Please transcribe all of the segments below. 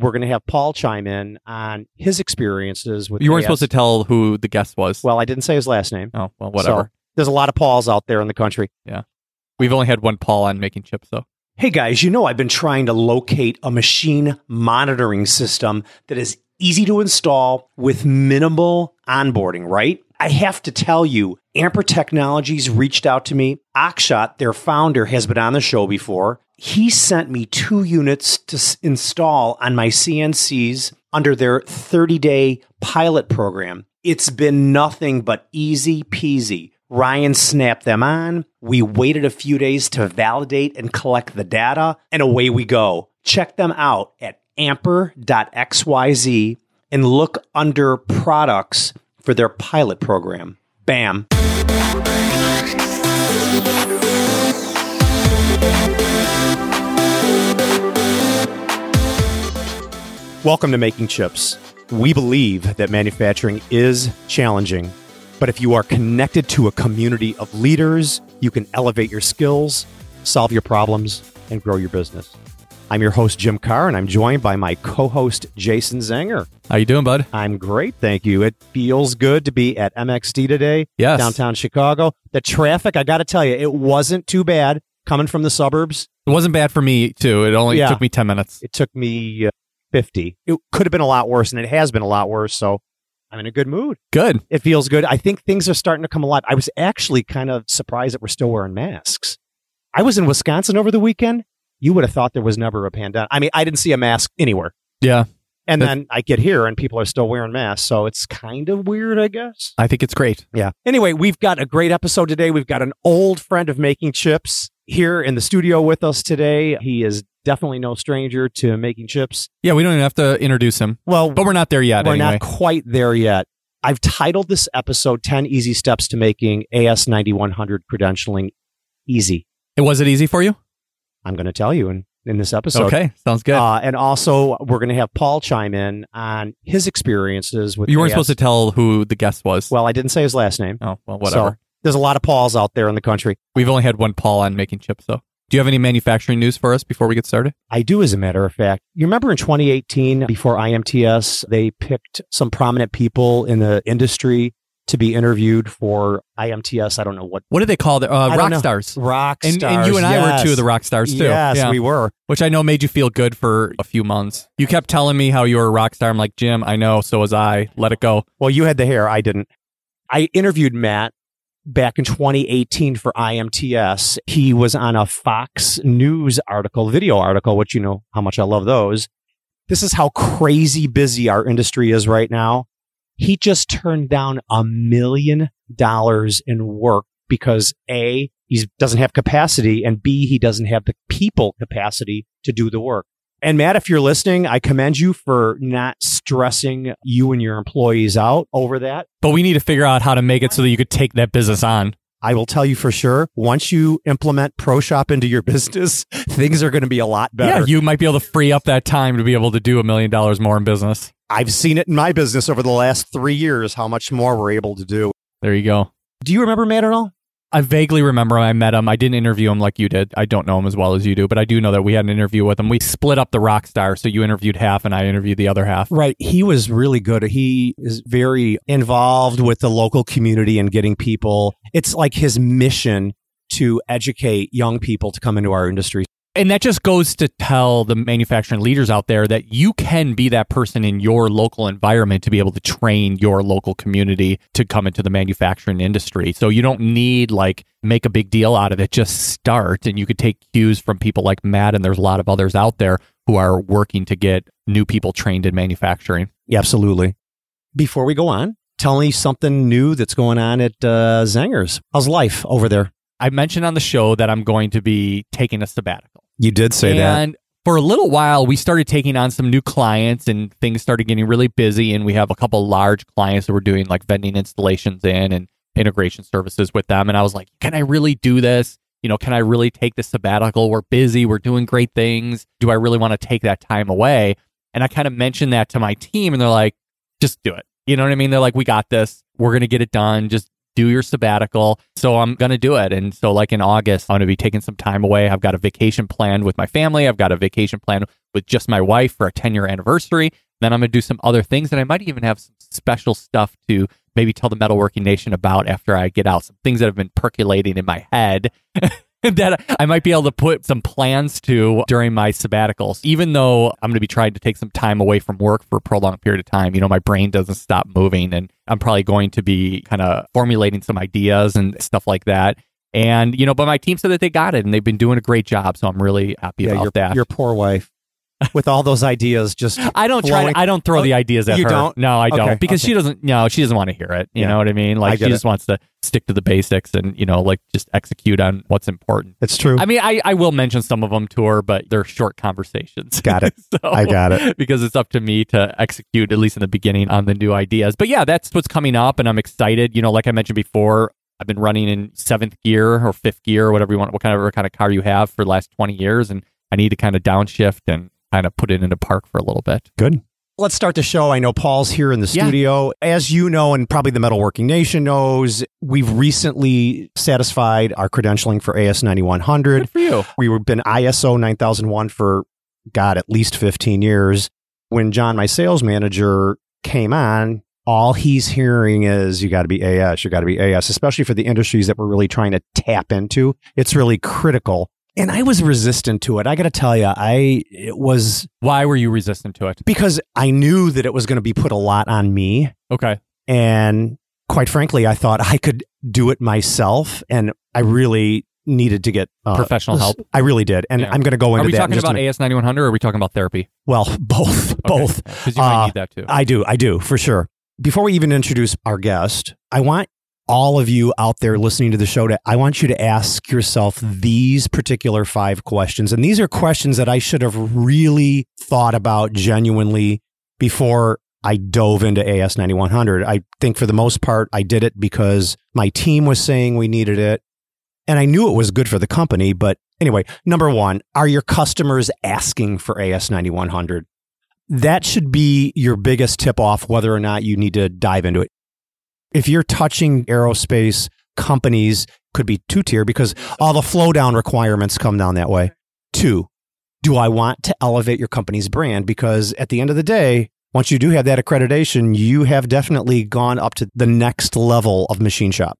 we're going to have Paul chime in on his experiences with You weren't AS. supposed to tell who the guest was. Well, I didn't say his last name. oh, well, whatever. So, there's a lot of Pauls out there in the country. Yeah, we've only had one Paul on making chips, though. Hey guys, you know I've been trying to locate a machine monitoring system that is easy to install with minimal onboarding, right? I have to tell you, Amper Technologies reached out to me. Akshat, their founder, has been on the show before. He sent me two units to s- install on my CNCs under their 30 day pilot program. It's been nothing but easy peasy. Ryan snapped them on. We waited a few days to validate and collect the data, and away we go. Check them out at amper.xyz and look under products for their pilot program. Bam. Welcome to Making Chips. We believe that manufacturing is challenging, but if you are connected to a community of leaders, you can elevate your skills, solve your problems, and grow your business. I'm your host, Jim Carr, and I'm joined by my co host, Jason Zenger. How you doing, bud? I'm great, thank you. It feels good to be at MXD today, Yes. downtown Chicago. The traffic, I got to tell you, it wasn't too bad coming from the suburbs. It wasn't bad for me, too. It only Yeah. took me 10 minutes. It took me uh, 50. It could have been a lot worse, and it has been a lot worse. So I'm in a good mood. Good. It feels good. I think things are starting to come alive. I was actually kind of surprised that we're still wearing masks. I was in Wisconsin over the weekend. You would have thought there was never a pandemic. I mean, I didn't see a mask anywhere. Yeah. And then I get here and people are still wearing masks. So it's kind of weird, I guess. I think it's great. Yeah. Anyway, we've got a great episode today. We've got an old friend of making chips here in the studio with us today. He is definitely no stranger to making chips. Yeah, we don't even have to introduce him, Well, but we're not there yet we're anyway. not quite there yet. I've titled this episode 10 Easy Steps to Making AS 9100 Credentialing Easy. And was it easy for you? I'm going to tell you in, in this episode. okay, sounds good. Uh, and also, we're going to have Paul chime in on his experiences with you weren't AS. supposed to tell who the guest was. Well, I didn't say his last name. oh, well, whatever. So, there's a lot of Pauls out there in the country. We've only had one Paul on making chips, though. Do you have any manufacturing news for us before we get started? I do, as a matter of fact. You remember in 2018, before IMTS, they picked some prominent people in the industry to be interviewed for IMTS. I don't know what What do they call it? Uh, rock stars. rock And, stars. and you and I were two of the rock stars too. Yes, Yeah. we were. which I know made you feel good for a few months. You kept telling me how you were a rock star. I'm like, Jim, I know, so was I. Let it go. Well, you had the hair. I didn't. I interviewed Matt back in 2018 for IMTS. He was on a Fox News article, video article, which you know how much I love those. This is how crazy busy our industry is right now. He just turned down a million dollars in work because A, he doesn't have capacity, and B, he doesn't have the people capacity to do the work. And Matt, if you're listening, I commend you for not stressing you and your employees out over that. But we need to figure out how to make it so that you could take that business on. I will tell you for sure, once you implement ProShop into your business, things are going to be a lot better. Yeah, you might be able to free up that time to be able to do a million dollars more in business. I've seen it in my business over the last three years, how much more we're able to do. There you go. Do you remember Matt at all? I vaguely remember I met him. I didn't interview him like you did. I don't know him as well as you do, but I do know that we had an interview with him. We split up the rock star, so you interviewed half and I interviewed the other half. Right. He was really good. He is very involved with the local community and getting people. It's like his mission to educate young people to come into our industry. And that just goes to tell the manufacturing leaders out there that you can be that person in your local environment to be able to train your local community to come into the manufacturing industry. So you don't need like make a big deal out of it. Just start and you could take cues from people like Matt and there's a lot of others out there who are working to get new people trained in manufacturing. Yeah, absolutely. Before we go on, tell me something new that's going on at uh, Zenger's. How's life over there? I mentioned on the show that I'm going to be taking a sabbatical. You did say that. and for a little while, we started taking on some new clients and things started getting really busy. And we have a couple large clients that we're doing like vending installations in and integration services with them. And I was like, can I really do this? You know, can I really take the sabbatical? We're busy, we're doing great things. Do I really want to take that time away? And I kind of mentioned that to my team, and they're like, just do it. You know what I mean? They're like, we got this. We're going to get it done. Just do your sabbatical. So I'm going to do it. And so, like in August, I'm going to be taking some time away. I've got a vacation planned with my family. I've got a vacation planned with just my wife for a 10 year anniversary. Then I'm going to do some other things. And I might even have some special stuff to maybe tell the Metalworking Nation about after I get out. Some things that have been percolating in my head. that I might be able to put some plans to during my sabbaticals. Even though I'm going to be trying to take some time away from work for a prolonged period of time, you know, my brain doesn't stop moving and I'm probably going to be kind of formulating some ideas and stuff like that. And, you know, but my team said that they got it and they've been doing a great job. So I'm really happy Yeah, about your, that. your poor wife with all those ideas just I don't try. To, I don't throw Oh, the ideas at you her. don't? No, I don't because okay. she doesn't. No, she doesn't want to hear it. You Yeah. know what I mean? I Like she get just wants to stick to the basics and you know, like just execute on what's important. It's true. I mean, I, I will mention some of them to her, but they're short conversations. Got it. so, I got it. because it's up to me to execute at least in the beginning on the new ideas. But yeah, that's what's coming up, and I'm excited. You know, like I mentioned before, I've been running in seventh gear or fifth gear, or whatever you want, what kind of, what kind of car you have for the last 20 years, and I need to kind of downshift and kind of put it into park for a little bit. Good. Let's start the show. I know Paul's here in the Yeah. studio. As you know, and probably the Metalworking Nation knows, we've recently satisfied our credentialing for AS 9100. Good for you. We've been ISO 9001 for, God, at least 15 years. When John, my sales manager, came on, all he's hearing is you got to be AS, you got to be AS, especially for the industries that we're really trying to tap into. It's really critical. And I was resistant to it. I got to tell you, I it was Why were you resistant to it? because I knew that it was going to be put a lot on me. Okay. And quite frankly, I thought I could do it myself. And I really needed to get uh, Professional help. I really did. And Yeah. I'm going to go into. Are we that. talking about. AS 9100 or are we talking about therapy? well, both, both. Because you might Uh, need that too. I do. I do for sure. Before we even introduce our guest, I want all of you out there listening to the show to, I want you to ask yourself these particular five questions. And these are questions that I should have really thought about genuinely before I dove into AS 9100. I think for the most part, I did it because my team was saying we needed it. And I knew it was good for the company. But anyway, number one, are your customers asking for AS 9100? That should be your biggest tip off whether or not you need to dive into it. If you're touching aerospace companies, could be two tier because all the flow down requirements come down that way. Two, do I want to elevate your company's brand? Because at the end of the day, once you do have that accreditation, you have definitely gone up to the next level of machine shop.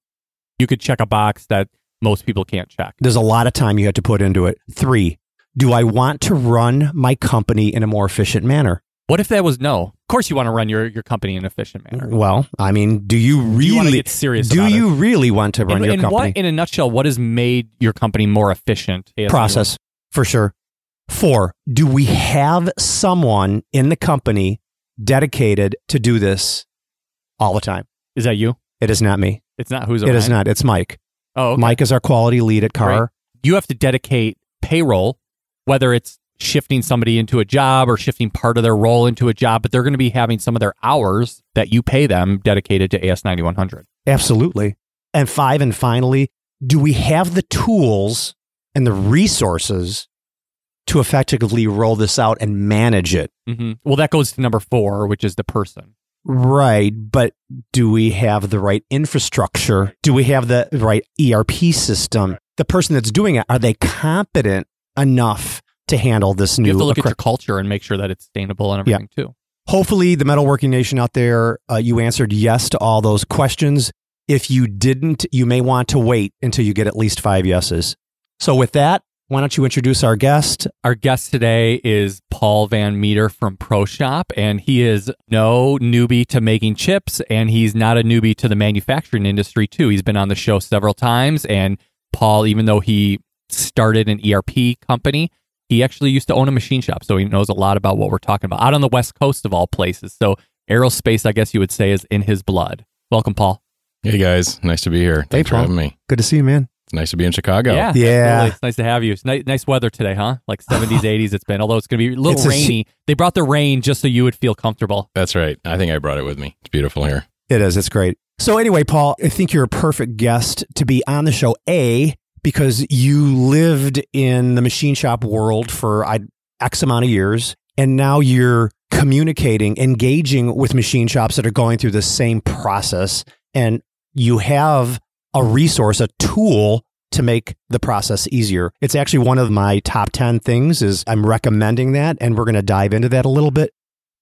you could check a box that most people can't check. There's a lot of time you have to put into it. Three, do I want to run my company in a more efficient manner? What if that was no? Of course, you want to run your, your company in an efficient manner. Well, I mean, do you Do you really get serious do you it? really want to run And, your and company? what, in a nutshell, what has made your company more efficient? AS91? Process for sure. Four, do we have someone in the company dedicated to do this all the time? Is that you? It is not me. It's not who's It is around? not. It's Mike. Oh, okay. Mike is our quality lead at Carr. you have to dedicate payroll, whether it's shifting somebody into a job or shifting part of their role into a job, but they're going to be having some of their hours that you pay them dedicated to AS 9100. Absolutely. And five, and finally, do we have the tools and the resources to effectively roll this out and manage it? hmm Well, that goes to number four, which is the person. Right. But do we have the right infrastructure? Do we have the right ERP system? The person that's doing it, are they competent enough to handle this new? You have to look at your culture and make sure that it's sustainable and everything too. Hopefully, the metalworking nation out there, uh, you answered yes to all those questions. If you didn't, you may want to wait until you get at least five yeses. So, with that, why don't you introduce our guest? Our guest today is Paul Van Metre from ProShop, and he is no newbie to making chips, and he's not a newbie to the manufacturing industry, too. He's been on the show several times, and Paul, even though he started an ERP company, he actually used to own a machine shop, so he knows a lot about what we're talking about out on the West Coast of all places. So, aerospace, I guess you would say, is in his blood. Welcome, Paul. Hey guys, nice to be here. Thanks for Paul. having me. Good to see you, man. It's nice to be in Chicago. Yeah, Yeah. It's nice to have you. It's nice, nice weather today, huh? Like 70s, 80s. It's been, although it's going to be a little It's a sh- rainy. they brought the rain just so you would feel comfortable. That's right. I think I brought it with me. It's beautiful here. It is. It's great. So, anyway, Paul, I think you're a perfect guest to be on the show. A, because you lived in the machine shop world for X amount of years, and now you're communicating, engaging with machine shops that are going through the same process. And you have a resource, a tool to make the process easier. It's actually one of my top 10 things is I'm recommending that and we're going to dive into that a little bit.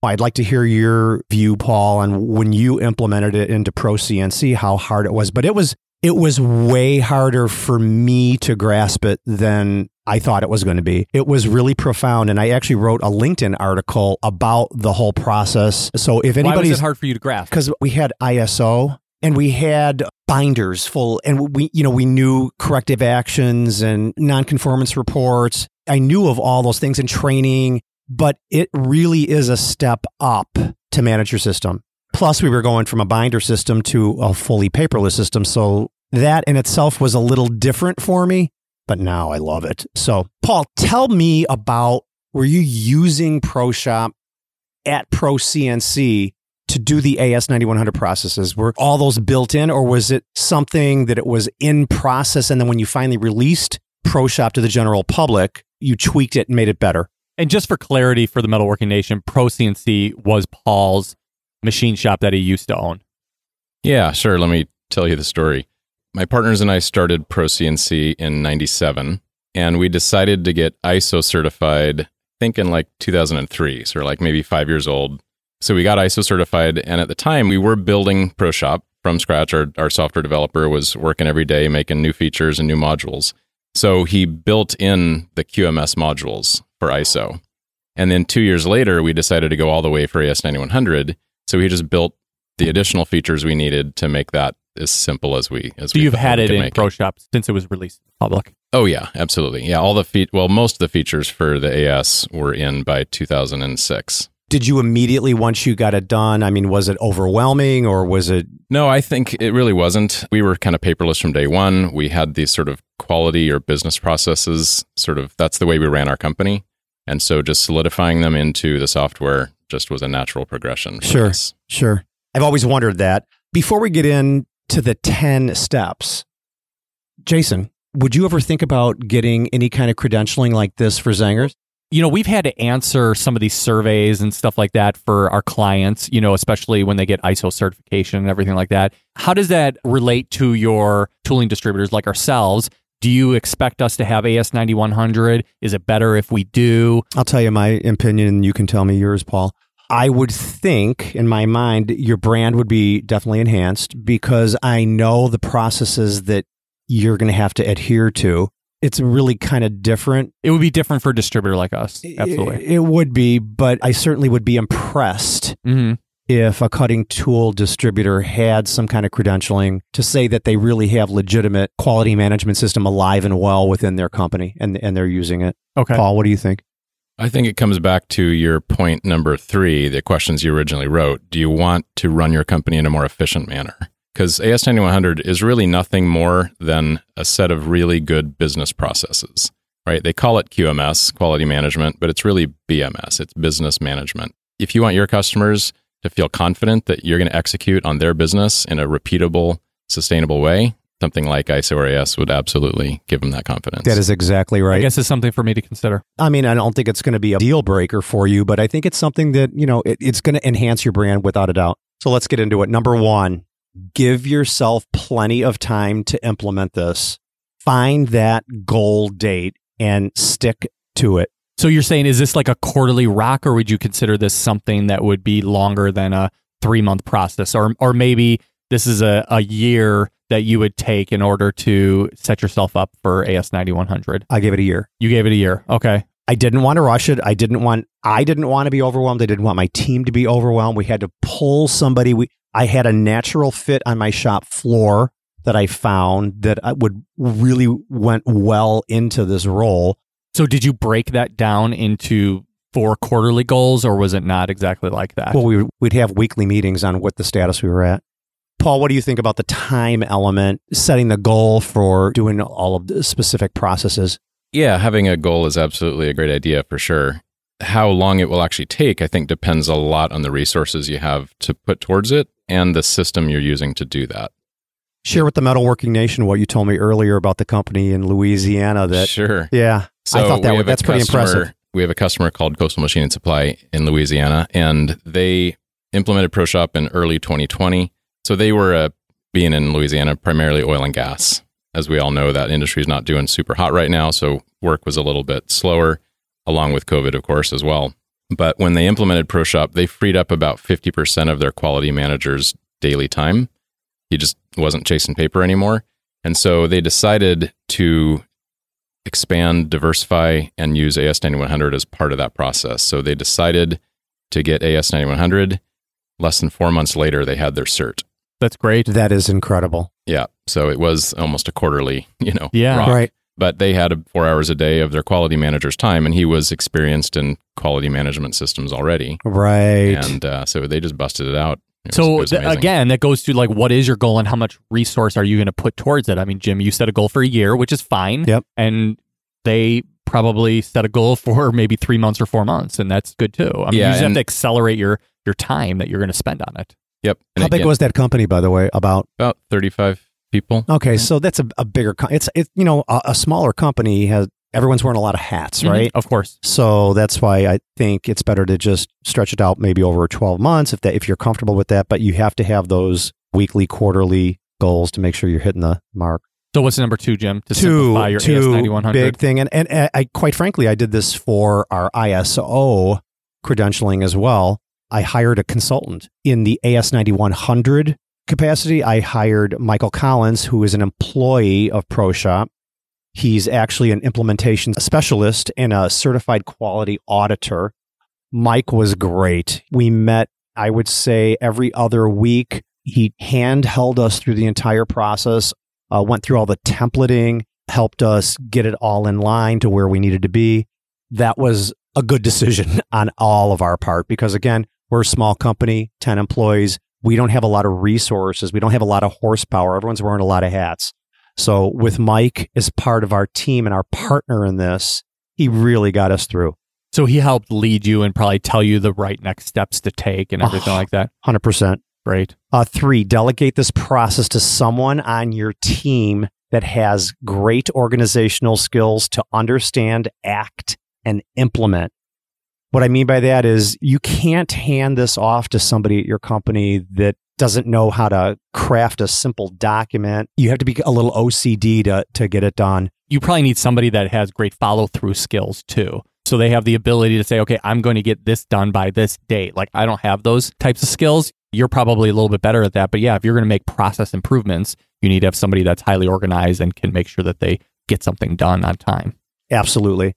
I'd like to hear your view Paul on when you implemented it into Pro CNC how hard it was, but it was it was way harder for me to grasp it than I thought it was going to be. It was really profound and I actually wrote a LinkedIn article about the whole process. So if Why was anybody's it hard for you to grasp? because we had ISO and we had binders full and we you know we knew corrective actions and nonconformance reports i knew of all those things in training but it really is a step up to manage your system plus we were going from a binder system to a fully paperless system so that in itself was a little different for me but now i love it so paul tell me about were you using proshop at pro cnc to do the AS9100 processes? Were all those built in, or was it something that it was in process and then when you finally released ProShop to the general public, you tweaked it and made it better? And just for clarity for the Metalworking Nation, Pro CNC was Paul's machine shop that he used to own. Yeah, sure. Let me tell you the story. My partners and I started Pro CNC in 97, and we decided to get ISO certified, I think in like 2003. So like maybe five years old. So we got ISO certified. And at the time, we were building ProShop from scratch. Our, our software developer was working every day, making new features and new modules. So he built in the QMS modules for ISO. And then two years later, we decided to go all the way for AS9100. So he just built the additional features we needed to make that as simple as we as So we you've had we it could in make ProShop since it was released public. Oh yeah, absolutely. Yeah, all the feat well, most of the features for the AS were in by 2006. Did you immediately, once you got it done, I mean, was it overwhelming or was it? No, I think it really wasn't. We were kind of paperless from day one. We had these sort of quality or business processes, sort of that's the way we ran our company. And so just solidifying them into the software just was a natural progression. for Sure. us. Sure. I've always wondered that. Before we get into the 10 steps, Jason, would you ever think about getting any kind of credentialing like this for Zenger's? you know, we've had to answer some of these surveys and stuff like that for our clients, you know, especially when they get ISO certification and everything like that. How does that relate to your tooling distributors like ourselves? Do you expect us to have AS9100? Is it better if we do? I'll tell you my opinion and you can tell me yours, Paul. I would think in my mind your brand would be definitely enhanced because I know the processes that you're going to have to adhere to. It's really kind of different. It would be different for a distributor like us. Absolutely. It, it would be, but I certainly would be impressed hmm if a cutting tool distributor had some kind of credentialing to say that they really have legitimate quality management system alive and well within their company and and they're using it. Okay. Paul, what do you think? I think it comes back to your point number three, the questions you originally wrote. Do you want to run your company in a more efficient manner? Because AS9100 is really nothing more than a set of really good business processes, right? They call it QMS, quality management, but it's really BMS, it's business management. If you want your customers to feel confident that you're going to execute on their business in a repeatable, sustainable way, something like ISO or AS would absolutely give them that confidence. That is exactly right. I guess it's something for me to consider. I mean, I don't think it's going to be a deal breaker for you, but I think it's something that, you know, it, it's going to enhance your brand without a doubt. So let's get into it. Number one, give yourself plenty of time to implement this. Find that goal date and stick to it. So you're saying, is this like a quarterly rock, or would you consider this something that would be longer than a three month process, or or maybe this is a, a year that you would take in order to set yourself up for AS ninety one hundred? I gave it a year. You gave it a year, okay? I didn't want to rush it. I didn't want I didn't want to be overwhelmed. I didn't want my team to be overwhelmed. We had to pull somebody. We I had a natural fit on my shop floor that I found that I would really went well into this role. So did you break that down into four quarterly goals, or was it not exactly like that? Well, we would, we'd have weekly meetings on what the status we were at. Paul, what do you think about the time element, setting the goal for doing all of the specific processes? Yeah, having a goal is absolutely a great idea for sure. How long it will actually take, I think, depends a lot on the resources you have to put towards it and the system you're using to do that. Share with the Metalworking Nation what you told me earlier about the company in Louisiana that, sure. yeah, So I thought that was, have a that's pretty customer- impressive. We have a customer called Coastal Machine and Supply in Louisiana, and they implemented ProShop in early 2020. So they were a being in Louisiana, primarily oil and gas. As we all know, that industry is not doing super hot right now. So work was a little bit slower, along with COVID, of course, as well. But when they implemented ProShop, they freed up about 50% of their quality managers' daily time. He just wasn't chasing paper anymore. And so they decided to expand, diversify, and use AS9100 as part of that process. So they decided to get AS9100. Less than four months later, they had their cert. That's great. That is incredible. Yeah. So it was almost a quarterly, you know, Yeah. rock. Right. But they had four hours a day of their quality manager's time, and he was experienced in quality management systems already. Right. And uh, so they just busted it out. It was- So th- again, that goes to like, what is your goal and how much resource are you going to put towards it? I mean, Jim, you set a goal for a year, which is fine. Yep. And they probably set a goal for maybe three months or four months, and that's good too. I mean, Yeah, you just have to accelerate your your time that you're going to spend on it. Yep. And How big again, was that company, by the way? About about 35 people. okay, so that's a, a bigger. Co- it's it's you know a, a smaller company has everyone's wearing a lot of hats, right? Of course. So that's why I think it's better to just stretch it out maybe over 12 months if that if you're comfortable with that. But you have to have those weekly, quarterly goals to make sure you're hitting the mark. So what's number two, Jim? To two, your two AS9100. big thing, and and uh, I quite frankly, I did this for our ISO credentialing as well. I hired a consultant in the AS9100 capacity. I hired Michael Collins, who is an employee of ProShop. He's actually an implementation specialist and a certified quality auditor. Mike was great. We met, I would say, every other week. He hand held us through the entire process, uh, went through all the templating, helped us get it all in line to where we needed to be. That was a good decision on all of our part because, again, we're a small company, 10 employees. We don't have a lot of resources. We don't have a lot of horsepower. Everyone's wearing a lot of hats. So, with Mike as part of our team and our partner in this, he really got us through So he helped lead you and probably tell you the right next steps to take and everything Oh. like that. 100%. Great. Uh, three, delegate this process to someone on your team that has great organizational skills to understand, act, and implement. What I mean by that is you can't hand this off to somebody at your company that doesn't know how to craft a simple document. You have to be a little OCD to, to get it done. you probably need somebody that has great follow through skills too. So they have the ability to say, okay, I'm going to get this done by this date. Like I don't have those types of skills. You're probably a little bit better at that. But yeah, if you're going to make process improvements, you need to have somebody that's highly organized and can make sure that they get something done on time. Absolutely.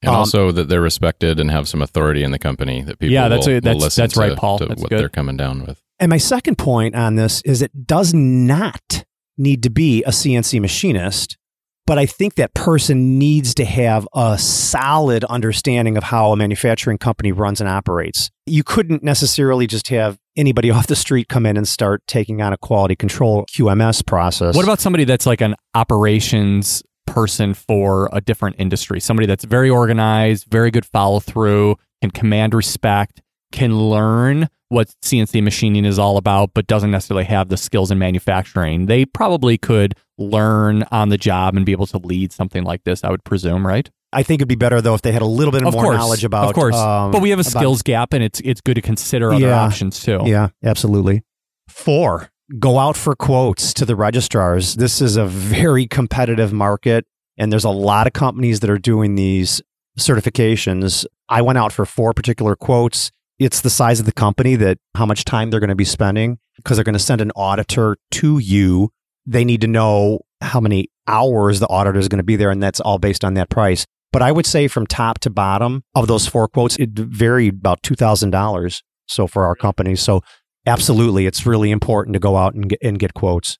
And Um, also that they're respected and have some authority in the company that people Yeah, that's will, a- will that's- listen that's right, to, Paul. to That's what good. they're coming down with. And my second point on this is it does not need to be a CNC machinist, but I think that person needs to have a solid understanding of how a manufacturing company runs and operates. You couldn't necessarily just have anybody off the street come in and start taking on a quality control QMS process. What about somebody that's like an operations person for a different industry? Somebody that's very organized, very good follow through, can command respect, can learn what CNC machining is all about, but doesn't necessarily have the skills in manufacturing. They probably could learn on the job and be able to lead something like this, I would presume, right? I think it'd be better though if they had a little bit of more course, knowledge about. Of course. um, but we have a about- skills gap and it's it's good to consider other Yeah. options too. Yeah, absolutely. Four, go out for quotes to the registrars. This is a very competitive market, and there's a lot of companies that are doing these certifications. I went out for four particular quotes. It's the size of the company that how much time they're going to be spending because they're going to send an auditor to you. They need to know how many hours the auditor is going to be there, and that's all based on that price. But I would say from top to bottom of those four quotes, it varied about two thousand dollars. So for our company, so absolutely, it's really important to go out and get, and get quotes.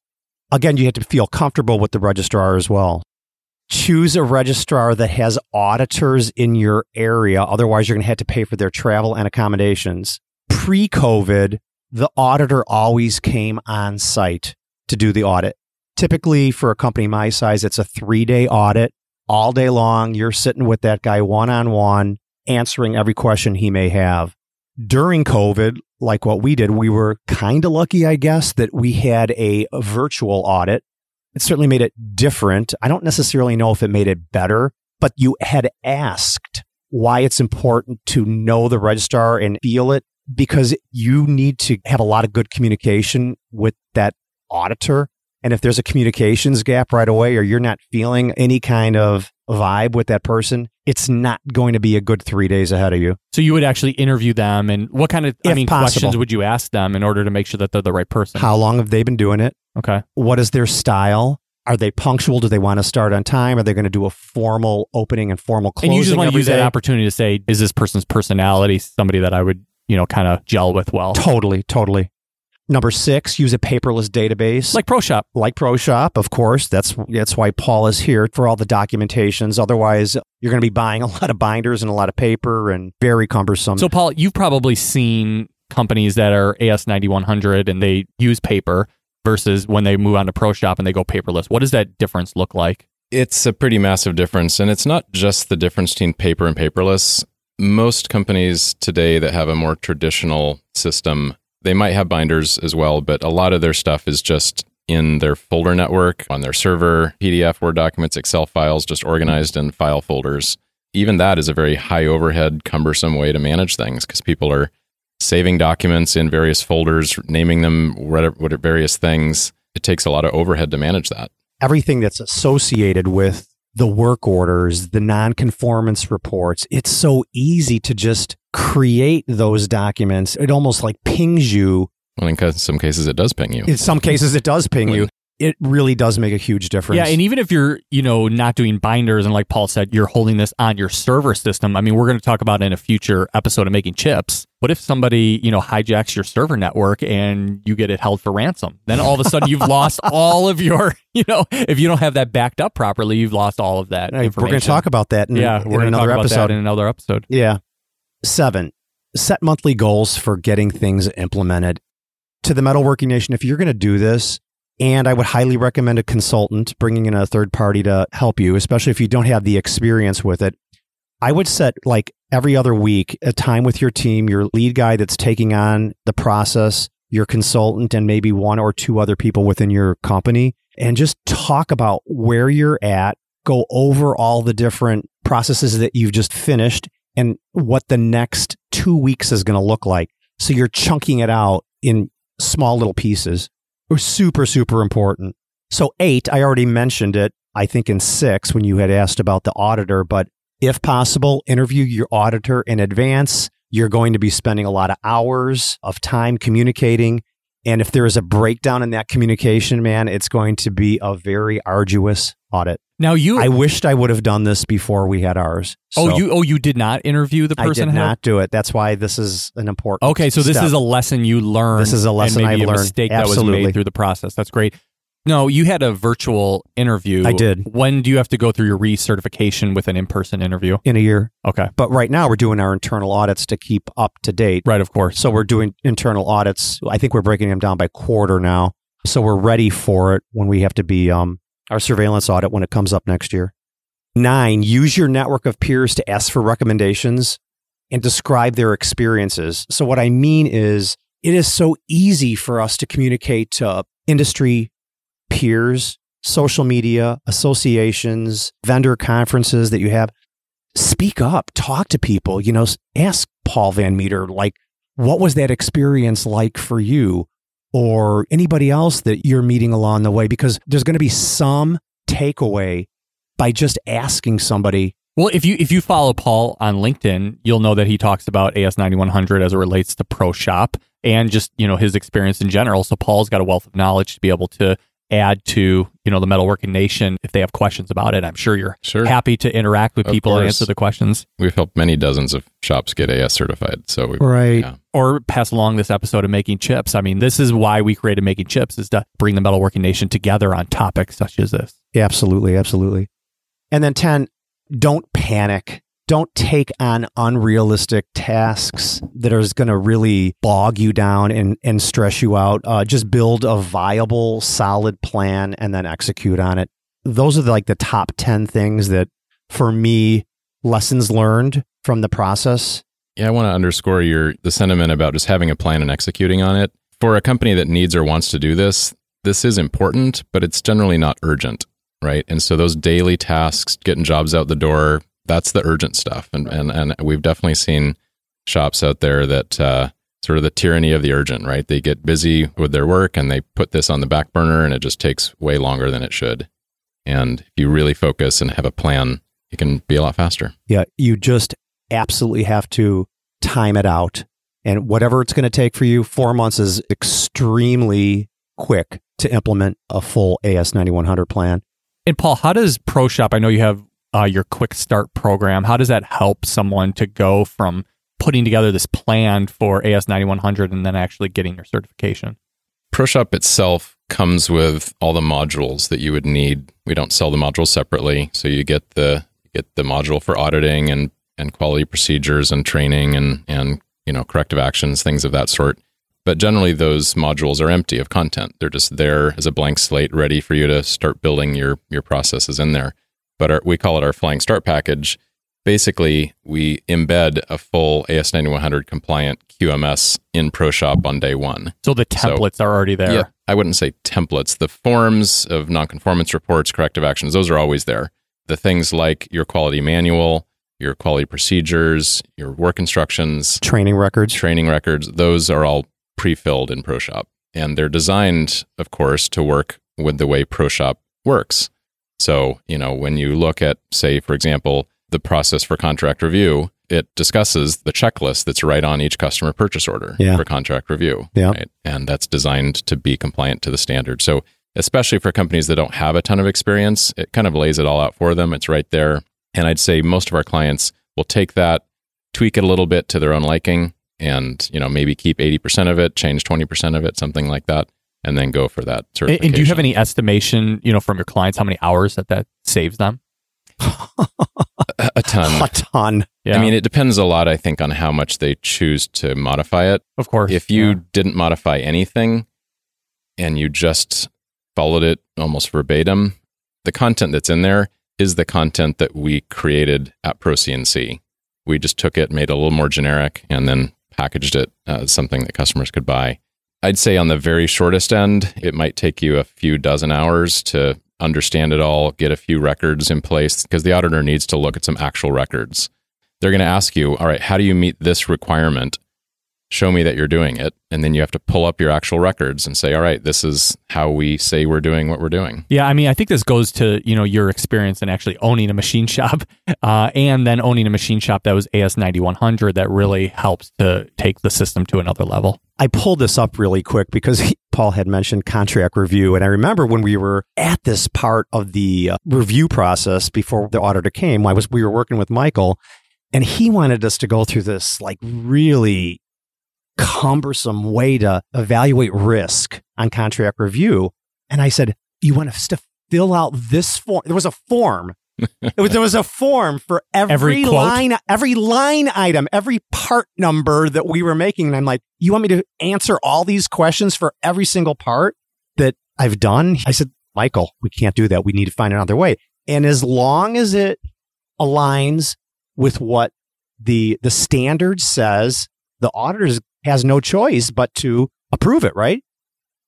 Again, you have to feel comfortable with the registrar as well. Choose a registrar that has auditors in your area. Otherwise, you're going to have to pay for their travel and accommodations. Pre COVID, the auditor always came on site to do the audit. Typically, for a company my size, it's a three day audit all day long. You're sitting with that guy one on one, answering every question he may have. During COVID, like what we did, we were kind of lucky, I guess, that we had a, a virtual audit. It certainly made it different. I don't necessarily know if it made it better, but you had asked why it's important to know the registrar and feel it because you need to have a lot of good communication with that auditor. And if there's a communications gap right away, or you're not feeling any kind of vibe with that person, it's not going to be a good three days ahead of you. So you would actually interview them, and what kind of I If mean possible. questions would you ask them in order to make sure that they're the right person? How long have they been doing it? Okay. What is their style? Are they punctual? Do they want to start on time? Are they going to do a formal opening and formal closing? and you just want to use that opportunity to say, is this person's personality somebody that I would, you know, kind of gel with well? Totally, totally. Number six, use a paperless database. Like ProShop. like ProShop, of course. That's that's why Paul is here for all the documentations. Otherwise, you're going to be buying a lot of binders and a lot of paper and very cumbersome. So, Paul, you've probably seen companies that are AS 9100 and they use paper versus when they move on to ProShop and they go paperless. What does that difference look like? It's a pretty massive difference. And it's not just the difference between paper and paperless. Most companies today that have a more traditional system, they might have binders as well, but a lot of their stuff is just in their folder network, on their server, PDF, Word documents, Excel files, just organized in file folders. Even that is a very high overhead, cumbersome way to manage things because people are saving documents in various folders, naming them whatever, various things. It takes a lot of overhead to manage that. everything that's associated with the work orders, the non-conformance reports, it's so easy to just create those documents. It almost like pings you. Well, in some cases, it does ping you. In some cases, it does ping you. It really does make a huge difference. Yeah, and even if you're, you know, not doing binders and like Paul said, you're holding this on your server system. I mean, we're going to talk about in a future episode of making chips. What if somebody, you know, hijacks your server network and you get it held for ransom? Then all of a sudden you've lost all of your, you know, if you don't have that backed up properly, you've lost all of that Hey, we're going to talk about that in, yeah, in we're going to talk another about episode. that in another episode. Yeah. Seven, set monthly goals for getting things implemented. To the Metalworking Nation, if you're going to do this, and I would highly recommend a consultant, bringing in a third party to help you, especially if you don't have the experience with it. I would set like every other week a time with your team, your lead guy that's taking on the process, your consultant, and maybe one or two other people within your company, and just talk about where you're at, go over all the different processes that you've just finished and what the next two weeks is going to look like. So you're chunking it out in small little pieces. Super, super important. So, eight, I already mentioned it, I think in six when you had asked about the auditor, but if possible, interview your auditor in advance. You're going to be spending a lot of hours of time communicating. And if there is a breakdown in that communication, man, it's going to be a very arduous audit. Now you, I wished I would have done this before we had ours. oh, you, oh, you did not interview the person. I did not do it. That's why this is an important. Okay, so this step. is a lesson you learned. This is a lesson I've learned. mistake that was Absolutely. made through the process. That's great. No, you had a virtual interview. I did. When do you have to go through your recertification with an in-person interview? in a year. Okay, But right now we're doing our internal audits to keep up to date. right, of course. So we're doing internal audits. I think we're breaking them down by quarter now. So we're ready for it when we have to be um, our surveillance audit when it comes up next year. Nine, use your network of peers to ask for recommendations and describe their experiences. So what I mean is it is so easy for us to communicate to industry peers, social media, associations, vendor conferences that you have. Speak up, talk to people, you know, ask Paul Van Metre, like, what was that experience like for you or anybody else that you're meeting along the way? Because there's going to be some takeaway by just asking somebody. Well, if you if you follow Paul on LinkedIn, you'll know that he talks about AS ninety one hundred as it relates to ProShop and just you know his experience in general. So Paul's got a wealth of knowledge to be able to add to you know the metalworking nation if they have questions about it. I'm sure you're Sure. happy to interact with Of people and answer the questions We've helped many dozens of shops get AS certified. So we Right. yeah. or pass along this episode of making chips. I mean, this is why we created making chips is to bring the metalworking nation together on topics such as this. Yeah, absolutely. Absolutely. And then 10, don't panic. Don't take on unrealistic tasks that are going to really bog you down and, and stress you out. Uh, just build a viable, solid plan and then execute on it. Those are like the top 10 things that, for me, lessons learned from the process. Yeah, I want to underscore your the sentiment about just having a plan and executing on it. For a company that needs or wants to do this, this is important, but it's generally not urgent, right? And so those daily tasks, getting jobs out the door, that's the urgent stuff. And and and we've definitely seen shops out there that uh, sort of the tyranny of the urgent, right? They get busy with their work and they put this on the back burner and it just takes way longer than it should. And if you really focus and have a plan, it can be a lot faster. Yeah, you just absolutely have to time it out. And whatever it's going to take for you, four months is extremely quick to implement a full AS 9100 plan. And Paul, how does ProShop? I know you have uh, your quick start program, how does that help someone to go from putting together this plan for AS 9100 and then actually getting your certification? ProShop itself comes with all the modules that you would need. We don't sell the modules separately, so you get the get the module for auditing and and quality procedures and training and and you know corrective actions, things of that sort. But generally, those modules are empty of content. They're just there as a blank slate, ready for you to start building your your processes in there. But our, we call it our flying start package, basically we embed a full AS9100 compliant QMS in ProShop on day one. So the templates so, are already there. Yeah, I wouldn't say templates. The forms of nonconformance reports, corrective actions, those are always there. The things like your quality manual, your quality procedures, your work instructions, training records, training records, those are all pre-filled in ProShop. And they're designed, of course, to work with the way ProShop works. So, you know, when you look at, say, for example, the process for contract review, it discusses the checklist that's right on each customer purchase order yeah. for contract review. Yeah. Right? And that's designed to be compliant to the standard. So, especially for companies that don't have a ton of experience, it kind of lays it all out for them. It's right there. And I'd say most of our clients will take that, tweak it a little bit to their own liking, and you know maybe keep 80% of it, change 20% of it, something like that, and then go for that certification. And do you have any estimation, you know, from your clients how many hours that that saves them? a ton. A ton. Yeah. I mean, it depends a lot, I think, on how much they choose to modify it. Of course. If you yeah. didn't modify anything and you just followed it almost verbatim, the content that's in there is the content that we created at ProCNC. We just took it, made it a little more generic, and then packaged it as something that customers could buy. I'd say on the very shortest end, it might take you a few dozen hours to understand it all, get a few records in place because the auditor needs to look at some actual records. They're going to ask you, all right, how do you meet this requirement? Show me that you're doing it. And then you have to pull up your actual records and say, all right, this is how we say we're doing what we're doing. Yeah. I mean, I think this goes to, you know, your experience in actually owning a machine shop uh, and then owning a machine shop that was AS 9100 that really helps to take the system to another level. I pulled this up really quick because he, Paul had mentioned contract review. And I remember when we were at this part of the uh, review process before the auditor came, I was, we were working with Michael and he wanted us to go through this like really cumbersome way to evaluate risk on contract review. And I said, you want us to fill out this form? There was a form was, there was a form for every, every line, every line item, every part number that we were making. And I'm like, you want me to answer all these questions for every single part that I've done? I said, Michael, we can't do that. We need to find another way. And as long as it aligns with what the the standard says, the auditor has no choice but to approve it, right?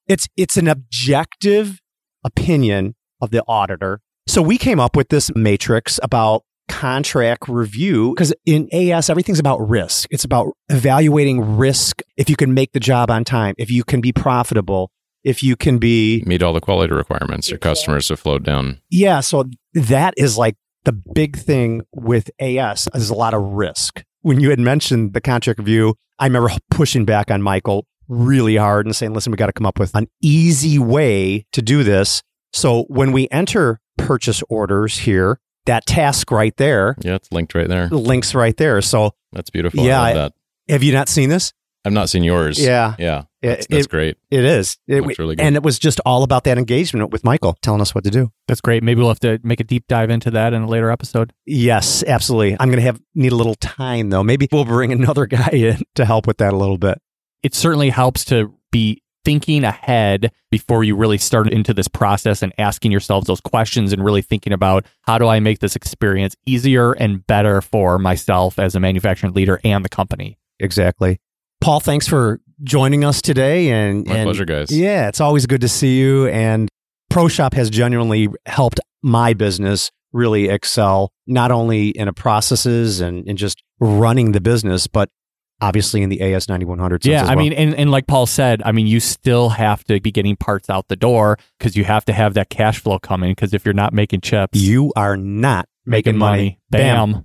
It's it's an objective opinion of the auditor so we came up with this matrix about contract review because in AS, everything's about risk. It's about evaluating risk. If you can make the job on time, if you can be profitable, if you can be meet all the quality requirements, your customers have flowed down. Yeah. So that is like the big thing with AS is a lot of risk. When you had mentioned the contract review, I remember pushing back on Michael really hard and saying, listen, we got to come up with an easy way to do this. So when we enter purchase orders here. That task right there. Yeah, it's linked right there. Links right there. So that's beautiful. Yeah. That. Have you not seen this? I've not seen yours. Yeah. Yeah. That's, that's it, great. It is. It, looks really good. And it was just all about that engagement with Michael telling us what to do. That's great. Maybe we'll have to make a deep dive into that in a later episode. Yes, absolutely. I'm going to have need a little time though. Maybe we'll bring another guy in to help with that a little bit. It certainly helps to be thinking ahead before you really start into this process and asking yourselves those questions and really thinking about how do I make this experience easier and better for myself as a manufacturing leader and the company. Exactly. Paul, thanks for joining us today. And my and pleasure, guys. Yeah, it's always good to see you. And ProShop has genuinely helped my business really excel, not only in a processes and, and just running the business, but obviously in the AS 9100. Yeah, as I mean, and, and like Paul said, I mean, you still have to be getting parts out the door because you have to have that cash flow coming. Because if you're not making chips, you are not making, money. Bam.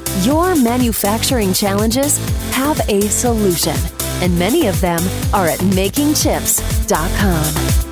Your manufacturing challenges have a solution, and many of them are at makingchips.com.